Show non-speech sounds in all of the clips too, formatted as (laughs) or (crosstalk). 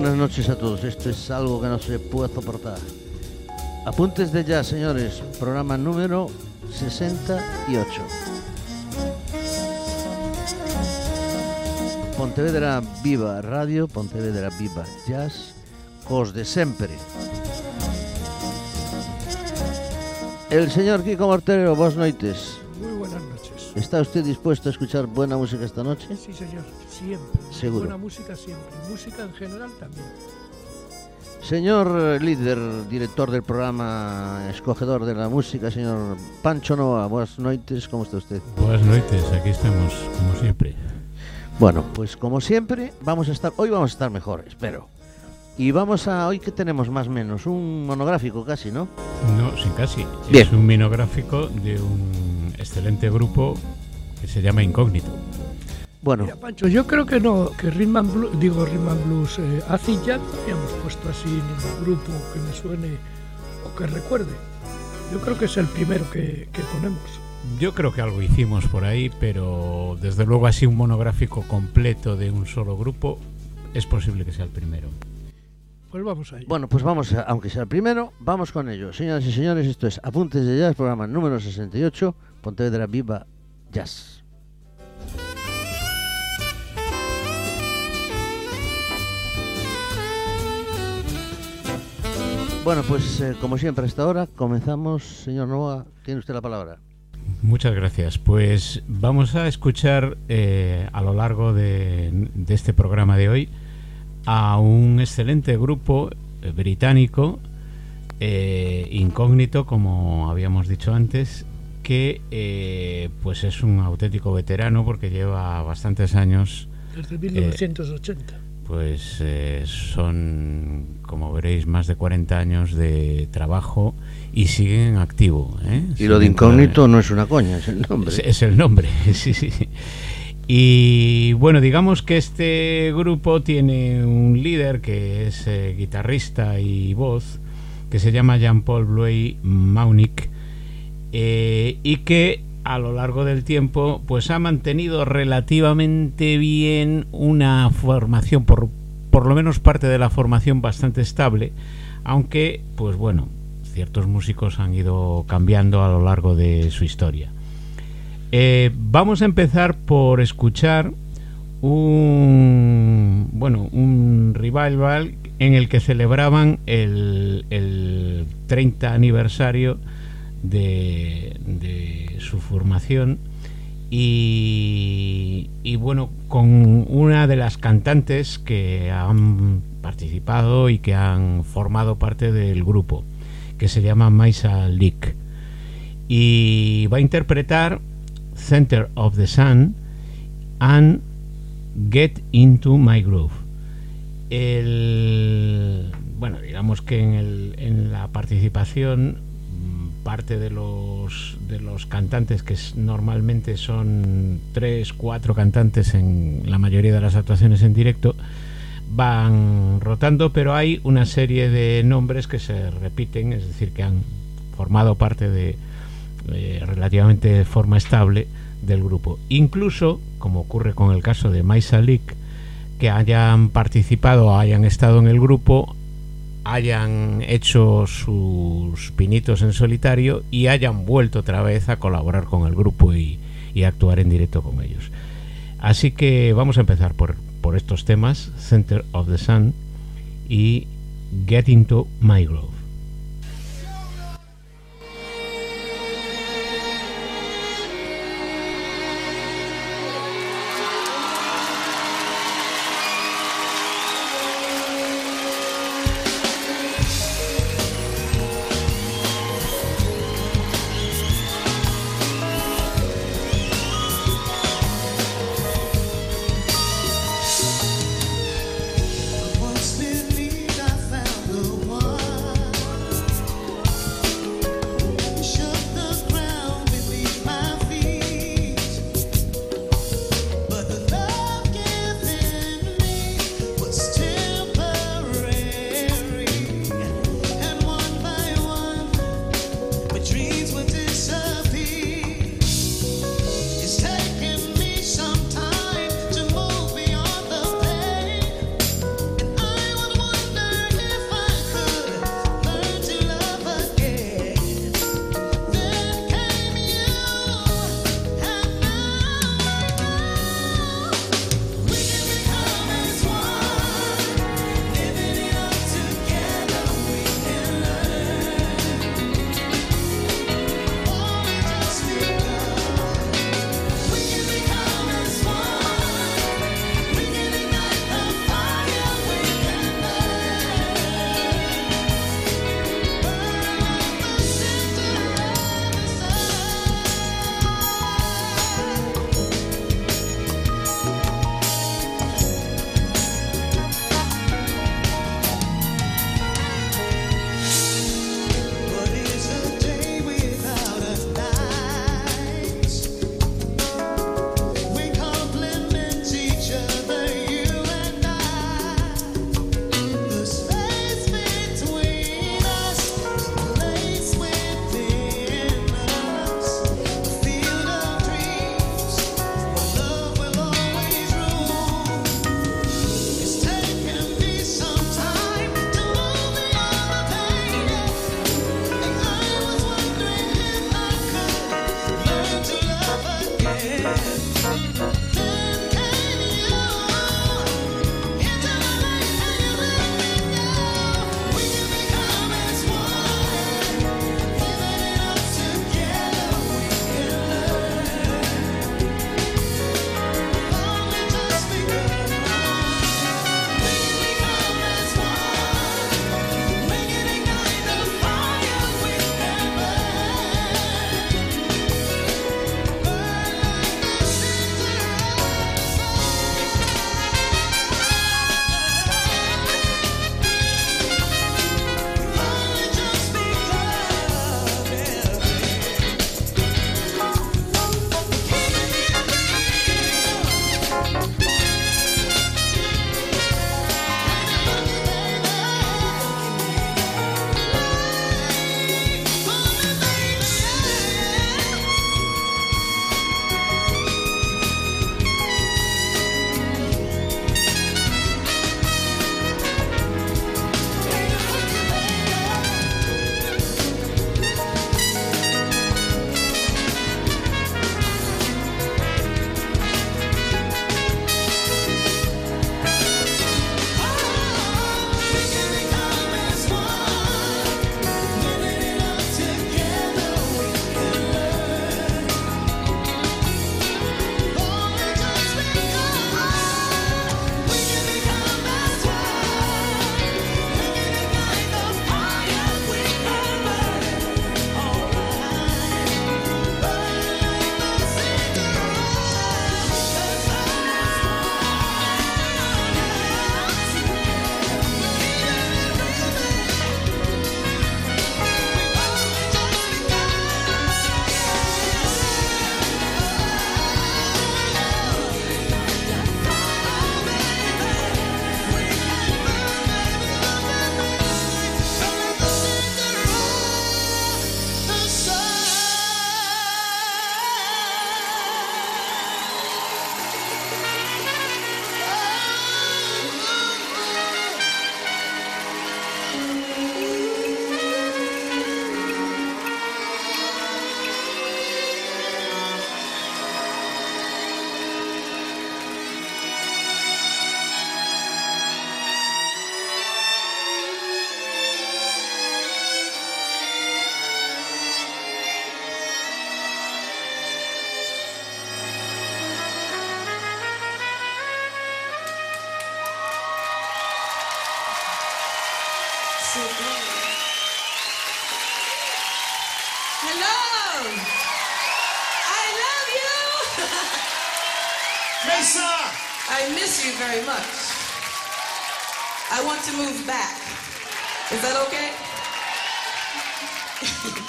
Buenas noches a todos. Esto es algo que no se puede soportar. Apuntes de ya, señores. Programa número 68. Pontevedra Viva Radio, Pontevedra Viva Jazz, cos de sempre. El señor Kiko Mortero, buenas noites. Muy buenas noches. ¿Está usted dispuesto a escuchar buena música esta noche? Sí, señor, siempre. Seguro. Buena música siempre. Música en general también. Señor eh, líder, director del programa, escogedor de la música, señor Pancho Noa, buenas noites, ¿cómo está usted? Buenas noches, aquí estamos, como siempre. Bueno, pues como siempre, vamos a estar, hoy vamos a estar mejor, espero. Y vamos a, hoy que tenemos más o menos, un monográfico casi, ¿no? No, sin casi. Bien. Es un minográfico de un excelente grupo que se llama Incógnito. Bueno, Mira, Pancho, yo creo que no, que Rhythm and Blues, digo Rhythm and Blues, eh, Acid Jazz no habíamos puesto así ningún grupo que me suene o que recuerde. Yo creo que es el primero que, que ponemos. Yo creo que algo hicimos por ahí, pero desde luego así un monográfico completo de un solo grupo es posible que sea el primero. Pues vamos ahí. bueno, pues vamos, a- aunque sea el primero, vamos con ello. Señoras y señores, esto es Apuntes de Jazz, programa número 68, Pontevedra Viva Jazz. Bueno, pues eh, como siempre hasta ahora comenzamos. Señor Noa, tiene usted la palabra. Muchas gracias. Pues vamos a escuchar eh, a lo largo de, de este programa de hoy a un excelente grupo eh, británico, eh, incógnito, como habíamos dicho antes, que eh, pues es un auténtico veterano porque lleva bastantes años Desde 1980. Pues eh, son, como veréis, más de 40 años de trabajo y siguen en activo. ¿eh? Y lo de incógnito no es una coña, es el nombre. Es, es el nombre, (laughs) sí, sí. Y bueno, digamos que este grupo tiene un líder que es eh, guitarrista y voz, que se llama Jean-Paul Bluey Maunick, eh, y que a lo largo del tiempo pues ha mantenido relativamente bien una formación, por, por lo menos parte de la formación bastante estable, aunque pues bueno, ciertos músicos han ido cambiando a lo largo de su historia. Eh, vamos a empezar por escuchar un bueno un revival en el que celebraban el, el 30 aniversario de, su formación y, bueno con una de las cantantes que han participado y que han formado parte del grupo que se llama Maisa Leak y va a interpretar Center of the Sun and Get Into My Groove. El, bueno, digamos que en, el- en la participación parte de los, de los cantantes, que normalmente son tres, cuatro cantantes en la mayoría de las actuaciones en directo, van rotando, pero hay una serie de nombres que se repiten, es decir, que han formado parte de eh, relativamente forma estable del grupo. Incluso, como ocurre con el caso de Maisa Leak, que hayan participado, hayan estado en el grupo, hayan hecho sus pinitos en solitario y hayan vuelto otra vez a colaborar con el grupo y, actuar en directo con ellos. Así que vamos a empezar por, por estos temas, Center of the Sun y Get Into My Groove. Hello. I love you. (laughs) Mesa! I miss you very much. I want to move back. Is that okay? (laughs)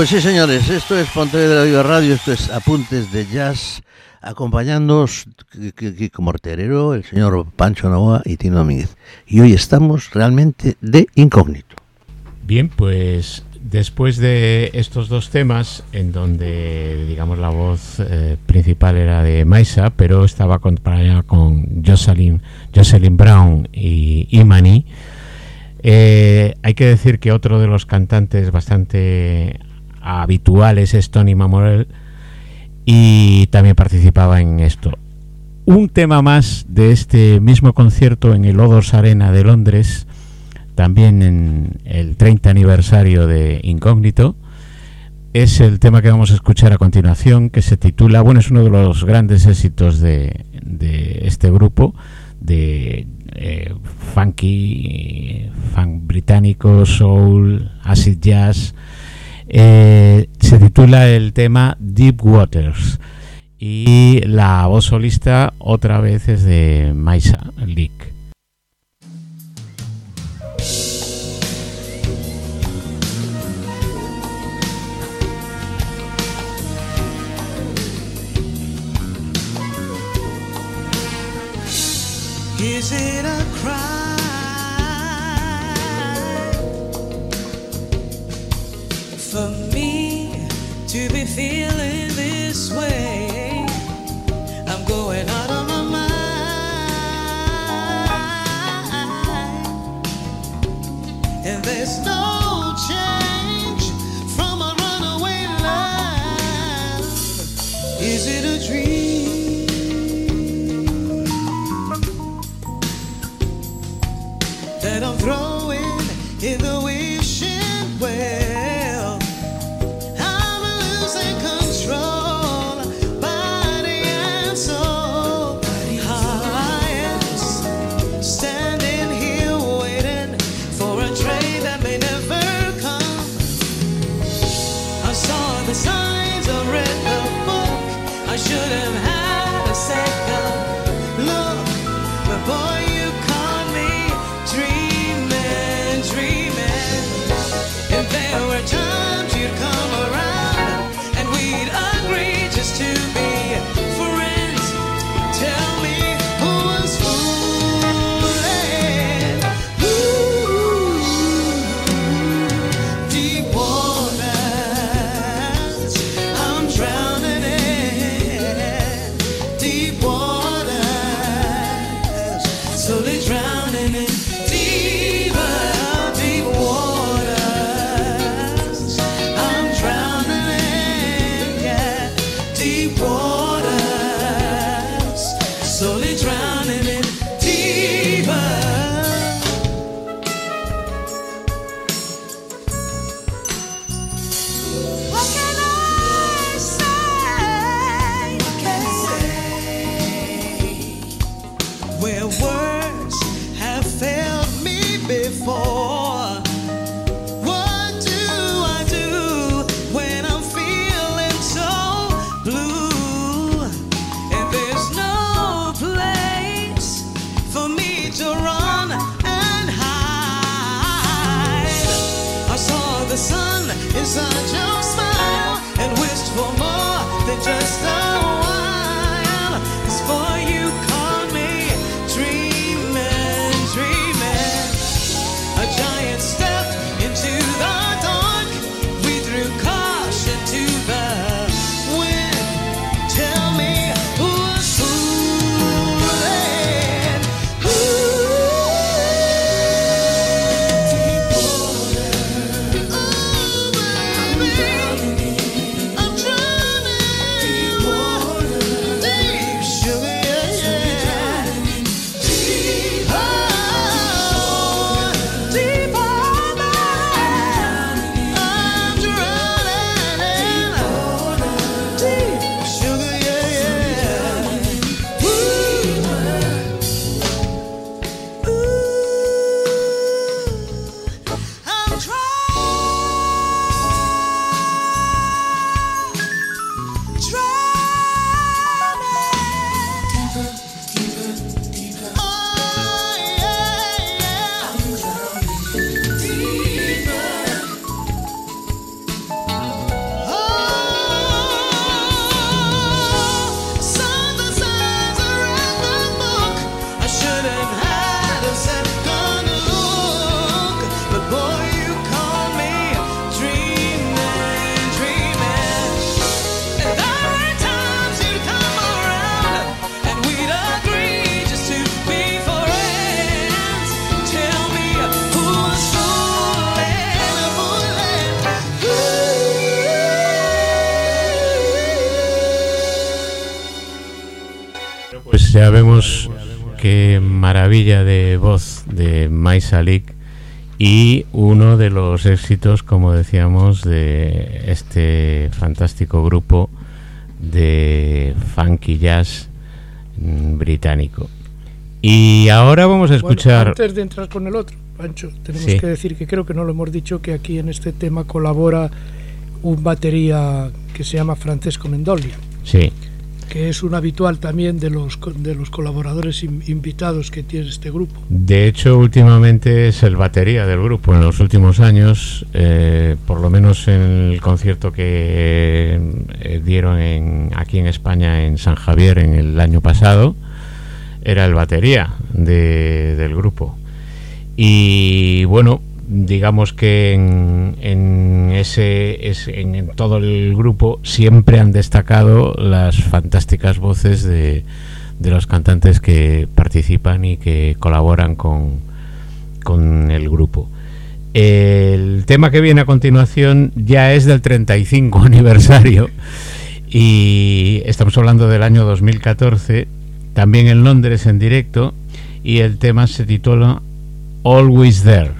Pues sí, señores, esto es Pontevedra Viva Radio, esto es Apuntes de Jazz, acompañándonos Kiko Morterero, el señor Pancho Novoa y Tino Domínguez. Y hoy estamos realmente de incógnito. Bien, pues después de estos dos temas, en donde, digamos, la voz eh, principal era de Maisa, pero estaba acompañada con Jocelyn, Jocelyn Brown y Imani, eh, hay que decir que otro de los cantantes bastante habituales es Tony Mamorel y también participaba en esto. Un tema más de este mismo concierto en el Odos Arena de Londres, también en el 30 aniversario de Incógnito, es el tema que vamos a escuchar a continuación, que se titula, bueno, es uno de los grandes éxitos de, de este grupo, de eh, funky, funk británico, soul, acid jazz. Eh, se titula el tema Deep Waters y la voz solista otra vez es de Maisa Leak. Maravilla de voz de Maisalik y uno de los éxitos, como decíamos, de este fantástico grupo de funky jazz mm, británico. Y ahora vamos a Bueno, escuchar... antes de entrar con el otro, Pancho, tenemos Sí. que decir que creo que no lo hemos dicho que aquí en este tema colabora un batería que se llama Francesco Mendolia, Sí, que es un habitual también de los de los colaboradores in- invitados que tiene este grupo. de hecho últimamente es el batería del grupo en los últimos años, eh, por lo menos en el concierto que eh, dieron en- aquí en España en San Javier en el año pasado, era el batería de- del grupo. Y bueno, digamos que en, en ese, ese- en, todo el grupo siempre han destacado las fantásticas voces de, los cantantes que participan y que colaboran con, con el grupo. El tema que viene a continuación ya es del 35 (laughs) aniversario y estamos hablando del año 2014, también en Londres en directo y el tema se titula Always There.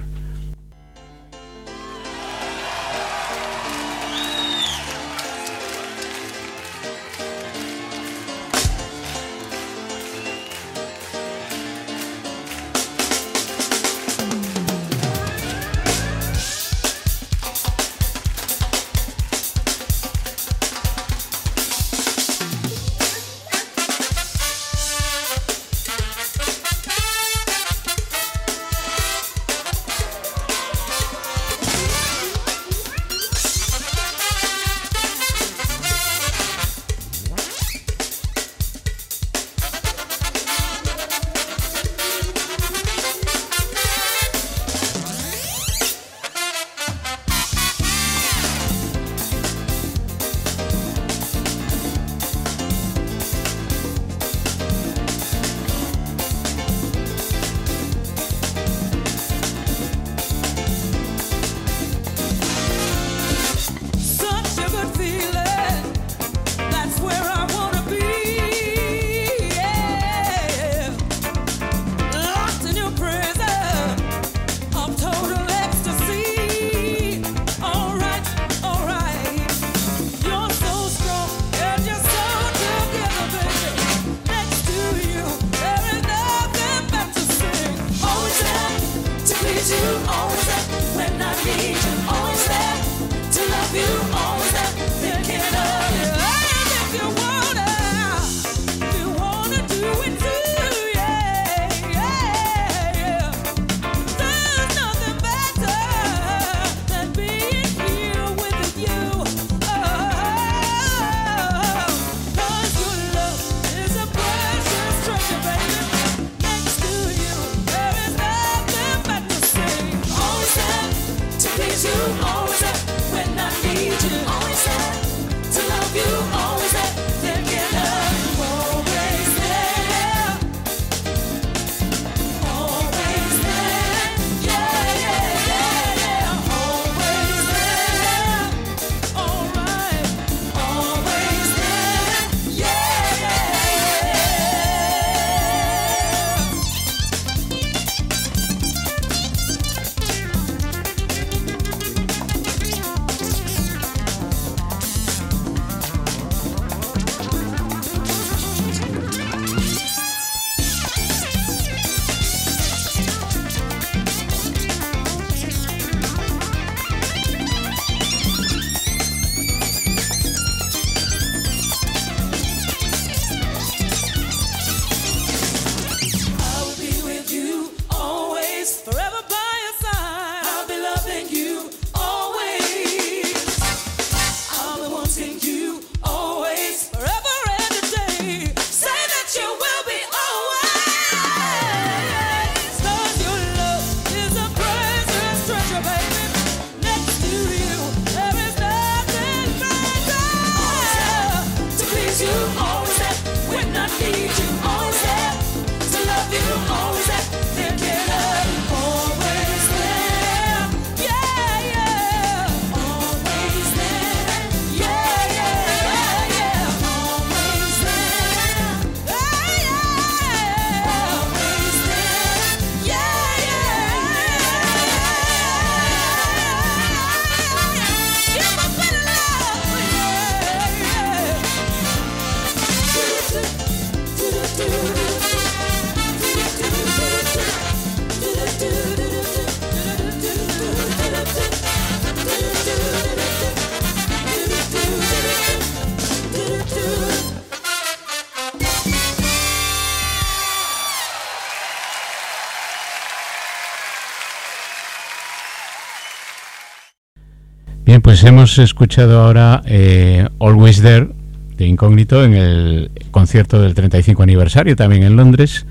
Pues hemos escuchado ahora eh, Always There de Incógnito en el concierto del 35 aniversario, también en Londres,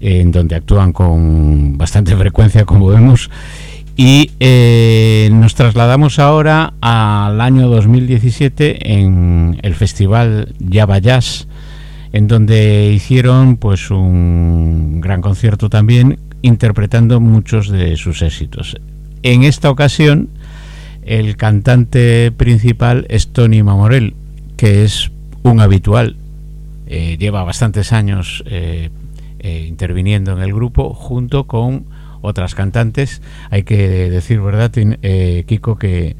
en donde actúan con bastante (laughs) frecuencia, como vemos. Y eh, nos trasladamos ahora al año 2017 en el festival Java Jazz, en donde hicieron pues un gran concierto también, interpretando muchos de sus éxitos. En esta ocasión, el cantante principal es Tony Mamorel, que es un habitual, eh, lleva bastantes años eh, eh, interviniendo en el grupo, junto con otras cantantes. Hay que decir, ¿verdad, Kiko, que,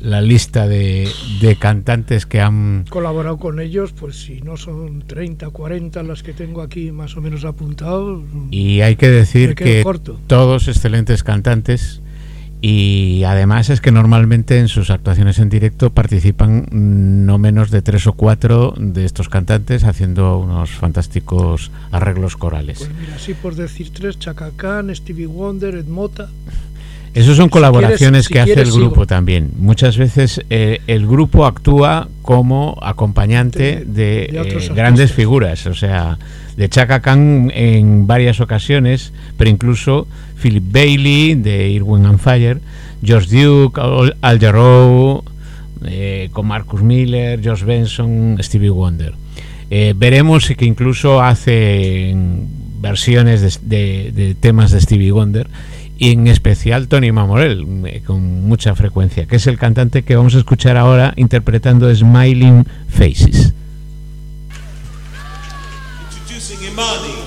la lista de, de cantantes que han... Colaborado con ellos, pues si no son 30, 40 las que tengo aquí más o menos apuntados, Y hay que decir que corto. todos excelentes cantantes y además es que normalmente en sus actuaciones en directo participan mm, no menos de tres o cuatro de estos cantantes haciendo unos fantásticos arreglos corales. pues mira, así por decir tres, Chaka Khan, Stevie Wonder, Ed Mota, Esos son si colaboraciones quieres- si que hace el grupo sigo. también. Muchas veces eh, el grupo actúa como acompañante de, De- de otros eh, grandes figuras, o sea, de Chaka Khan en varias ocasiones, pero incluso Philip Bailey de Irwin and Fire, George Duke, Al, Jarreau, eh, con Marcus Miller, Josh Benson, Stevie Wonder. Eh, veremos que incluso hace versiones de temas de Stevie Wonder y en especial Tony Mamorel eh, con mucha frecuencia, que es el cantante que vamos a escuchar ahora interpretando Smiling Faces. Introducing Imani.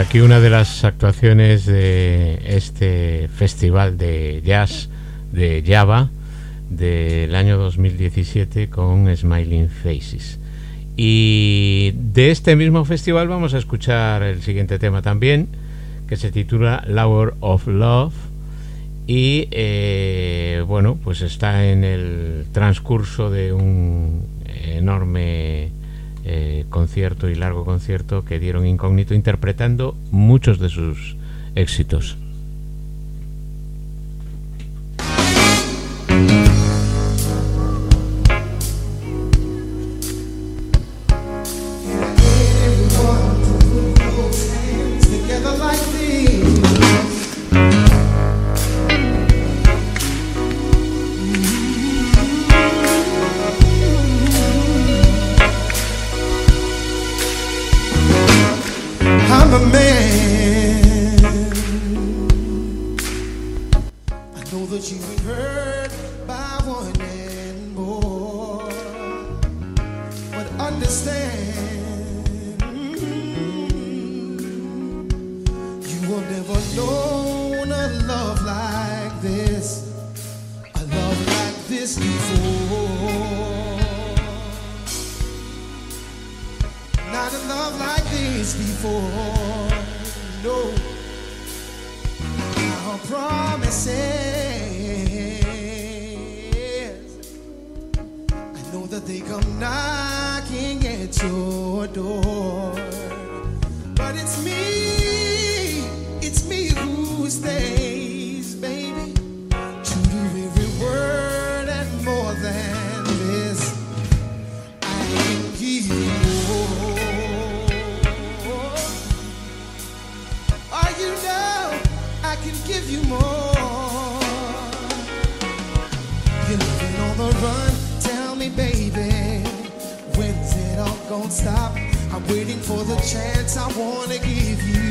Aquí una de las actuaciones de este festival de jazz de Java del año 2017 con Smiling Faces. Y de este mismo festival vamos a escuchar el siguiente tema también, que se titula Lower of Love. Y eh, bueno, pues está en el transcurso de un enorme eh, concierto y largo concierto que dieron incógnito interpretando muchos de sus éxitos. This before. Not a love like this before. No. Our promises. I know that they come knocking at your door. But it's me, it's me who stays, you more. You're living on the run. Tell me, baby, when's it all gonna stop? I'm waiting for the chance. I wanna give you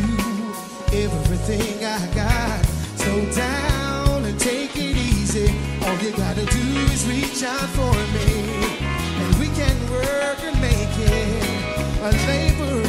everything I got. Slow down and take it easy. All you gotta do is reach out for me, and we can work and make it a labor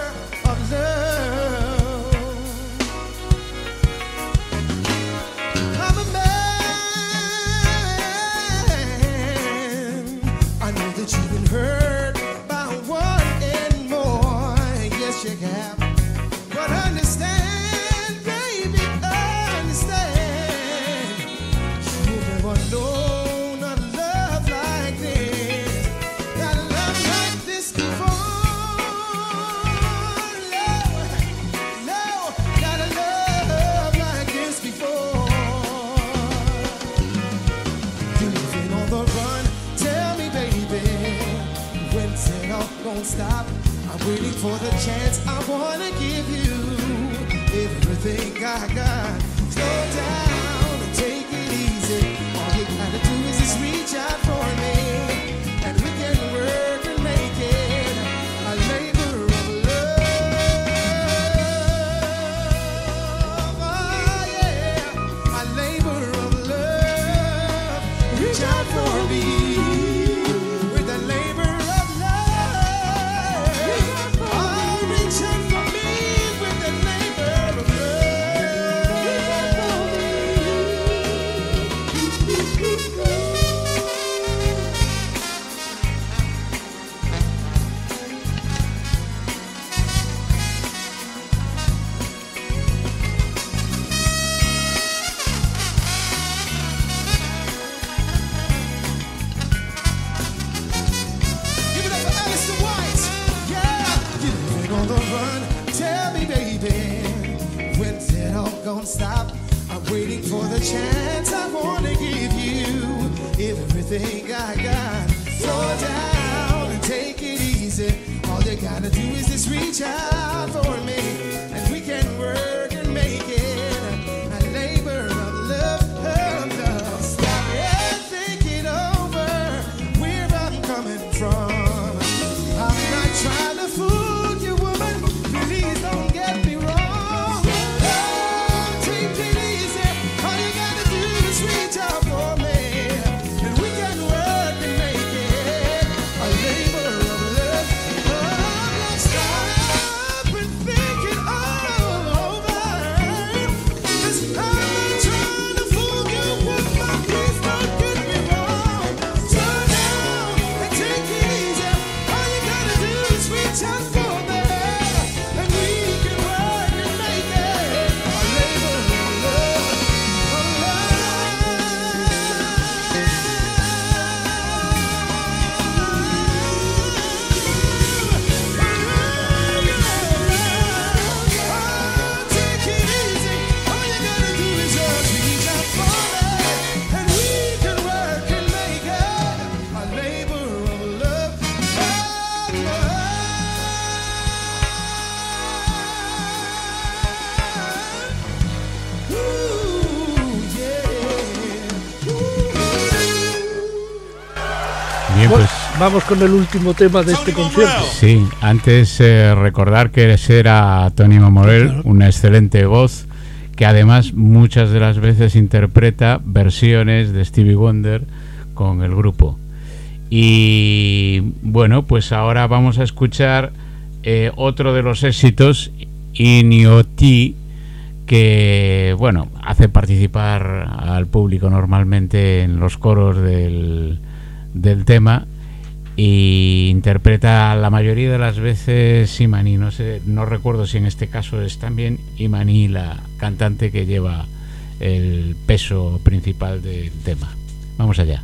gonna stop? I'm waiting for the chance. I wanna give you everything I got. Slow down and take it easy. All you gotta do is just reach out vamos con el último tema de este concierto. Sí, antes eh, recordar que era Tónimo Morel, claro. una excelente voz que además muchas de las veces interpreta versiones de Stevie Wonder con el grupo. Y bueno, pues ahora vamos a escuchar eh, otro de los éxitos, Inioti, que bueno, hace participar al público normalmente en los coros del, del tema y interpreta la mayoría de las veces Imani. No sé, no recuerdo si en este caso es también Imani la cantante que lleva el peso principal del tema. Vamos allá.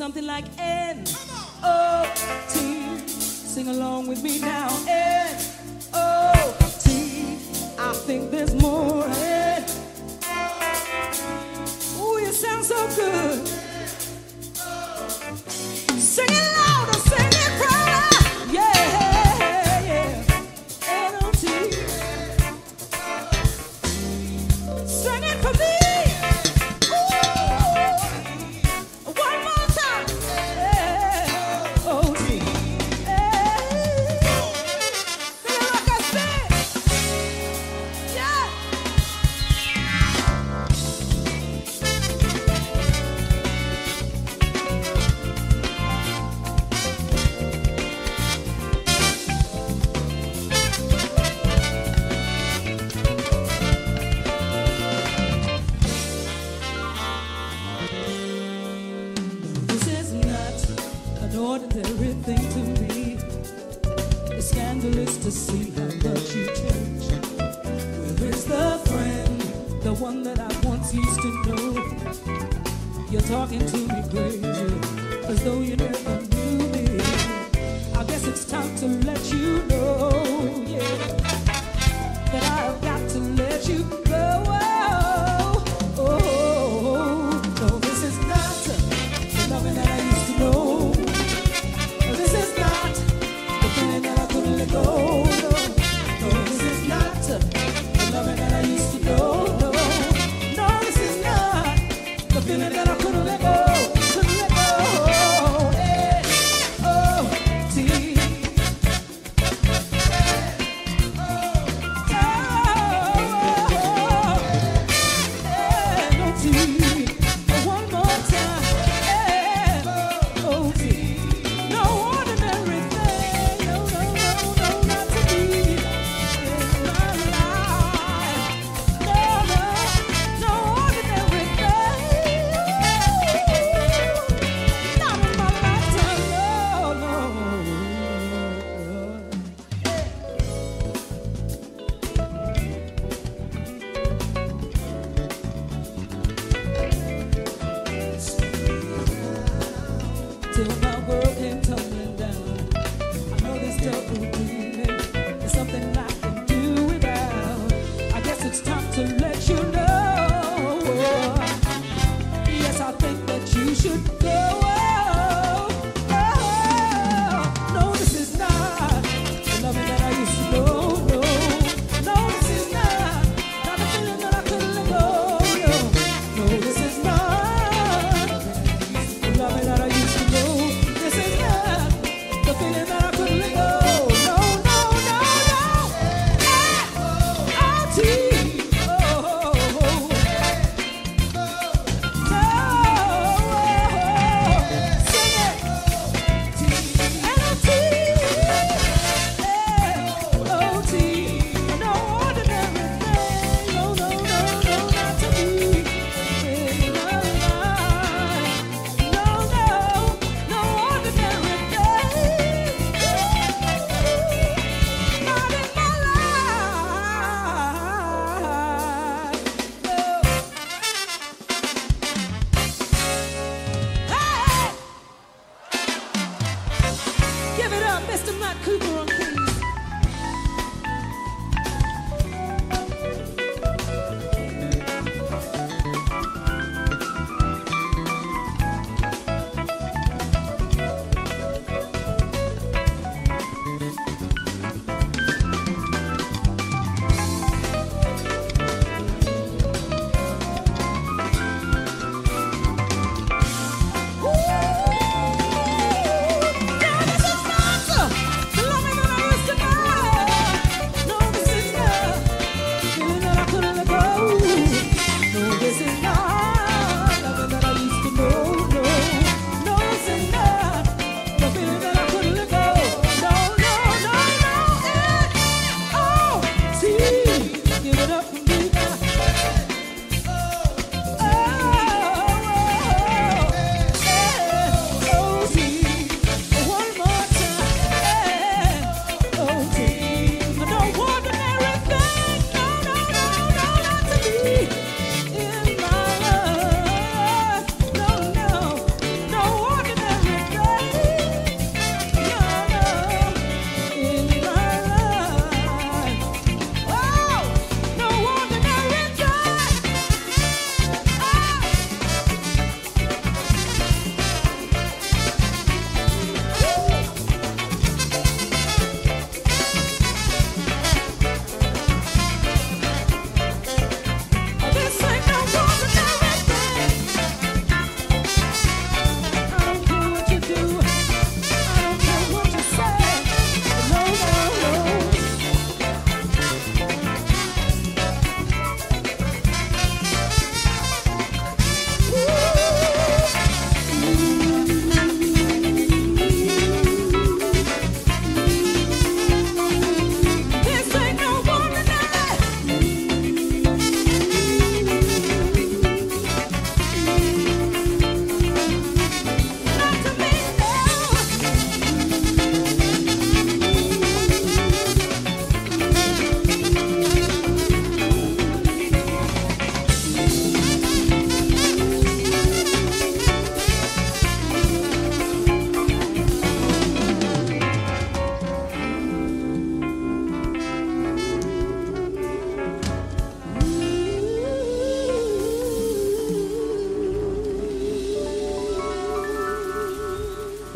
something like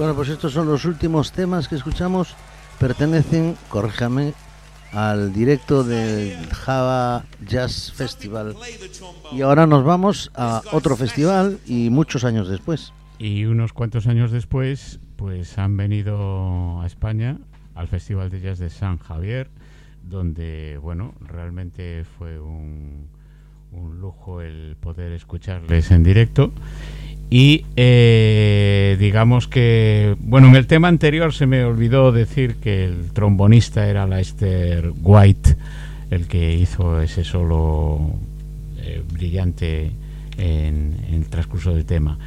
Bueno, pues estos son los últimos temas que escuchamos. Pertenecen, corríjame, al directo del Java Jazz Festival. Y ahora nos vamos a otro festival y muchos años después. Y unos cuantos años después, pues han venido a España al Festival de Jazz de San Javier, donde, bueno, realmente fue un, un lujo el poder escucharles en directo. Y eh, digamos que, bueno, en el tema anterior se me olvidó decir que el trombonista era Lester White, el que hizo ese solo eh, brillante en, el transcurso del tema.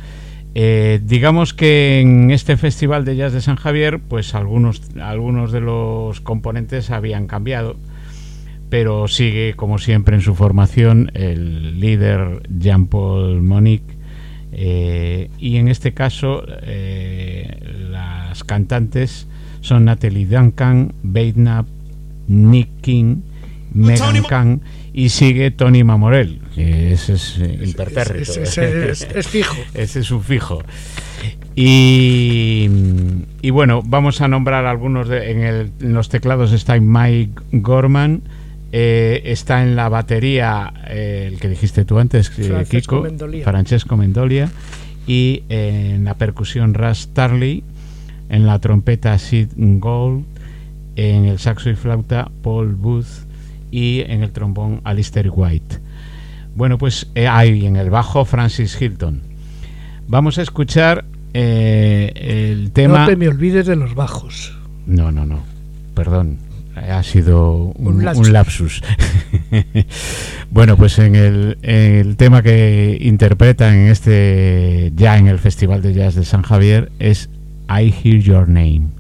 Eh, digamos que en este Festival de Jazz de San Javier, pues algunos, algunos de los componentes habían cambiado, pero sigue, como siempre, en su formación el líder Jean-Paul Monique. Eh, y en este caso, eh, las cantantes son Natalie Duncan, Beidnap, Nick King, Megan Kang y sigue Tony Mamorel, que ese es impertérrito. Es, es- es- es fijo. (laughs) Ese es su fijo. Y, y bueno, vamos a nombrar algunos de, en, el- en los teclados está Mike Gorman, eh, está en la batería eh, el que dijiste tú antes, eh, Francesco Kiko, Mendolia. Francesco Mendolia, y eh, en la percusión Russ Tarley, en la trompeta Sid Gold, en el saxo y flauta Paul Booth y en el trombón Alistair White. Bueno, pues hay en el bajo Francis Hilton. Vamos a escuchar el tema. No te me olvides de los bajos. No, no, no. Perdón. Ha sido un, Un lapsus. un lapsus. (laughs) bueno, pues en el, el tema que interpretan en este ya en el Festival de Jazz de San Javier es I Hear Your Name.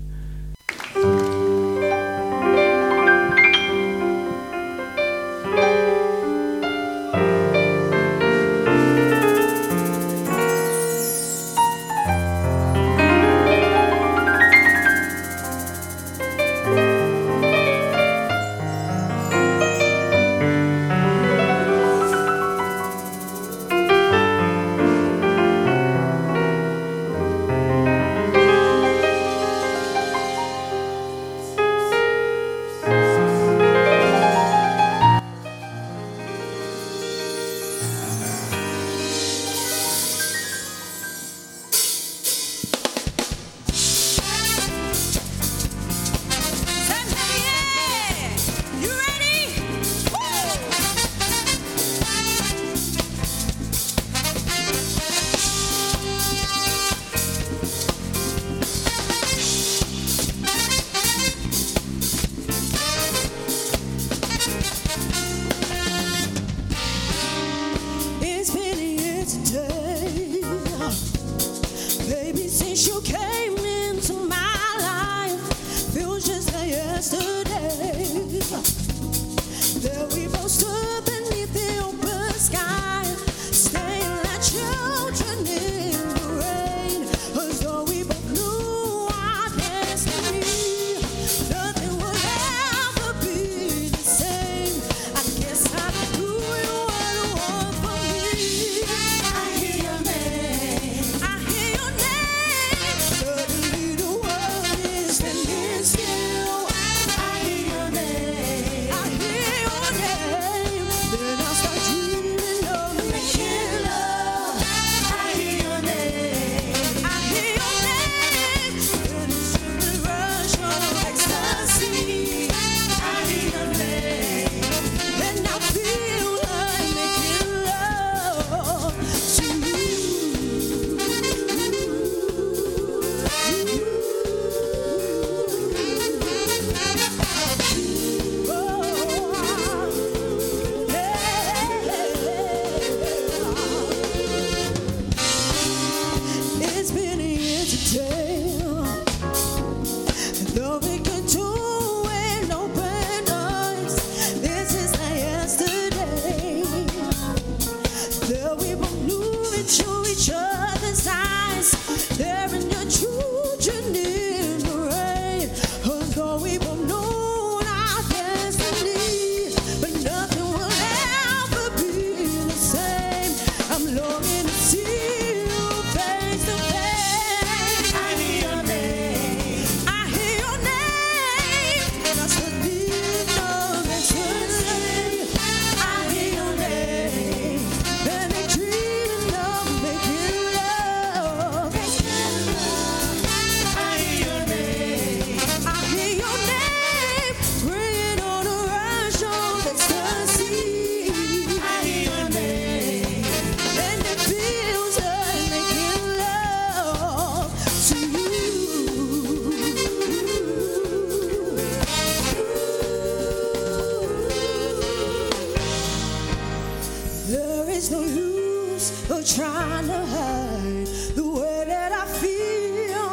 trying to hide the way that I feel.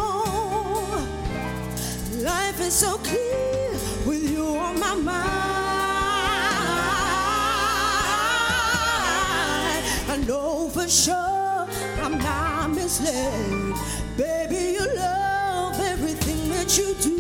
Life is so clear with you on my mind. I know for sure I'm not misled. Baby, you love everything that you do.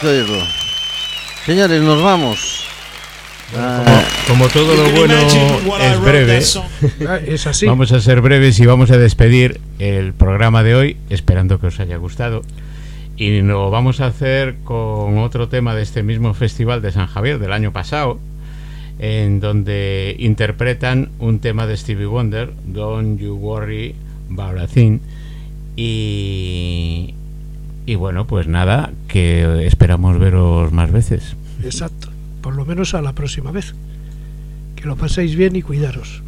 Que oírlo. Señores, nos vamos. Ah, Como todo You lo bueno es breve. Ah, Es así. vamos a ser breves y vamos a despedir el programa de hoy, esperando que os haya gustado. Y lo vamos a hacer con otro tema de este mismo festival de San Javier del año pasado, en donde interpretan un tema de Stevie Wonder, Don't You Worry About a Thing. Y, y bueno, pues nada, que esperamos veros más veces. Exacto. Por lo menos a la próxima vez. Que lo paséis bien y cuidaros.